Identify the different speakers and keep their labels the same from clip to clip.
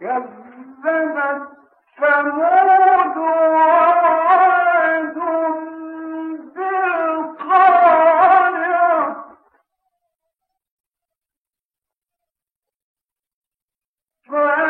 Speaker 1: كذبت ثمود وعاد بالقارعة فأ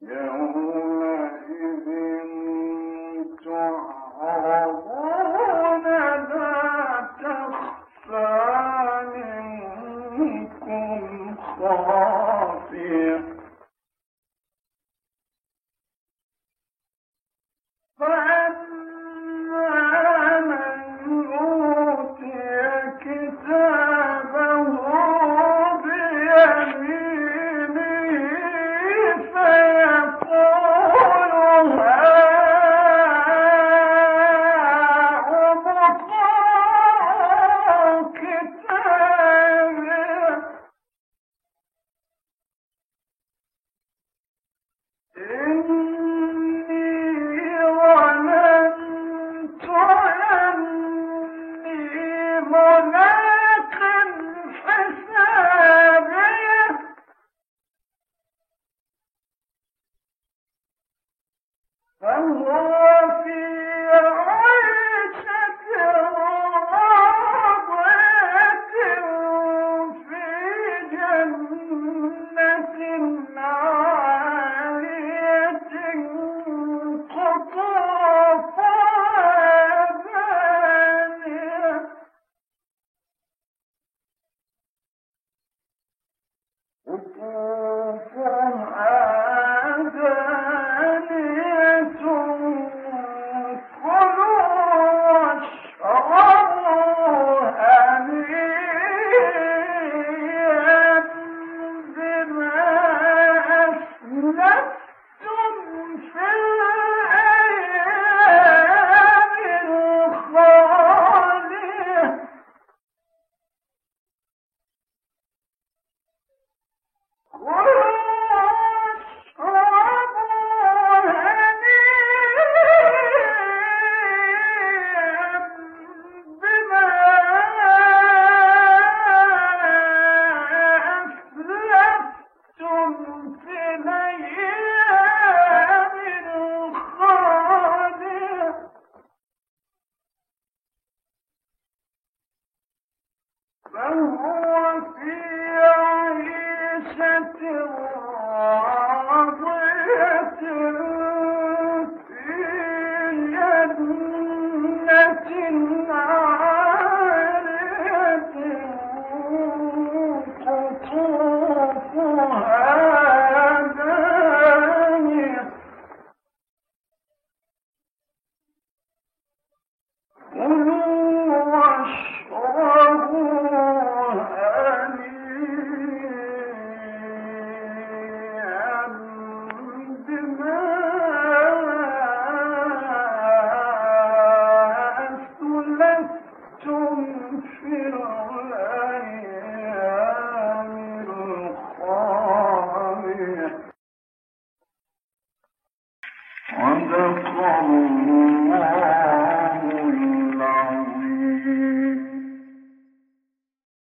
Speaker 1: صدق الله فهو في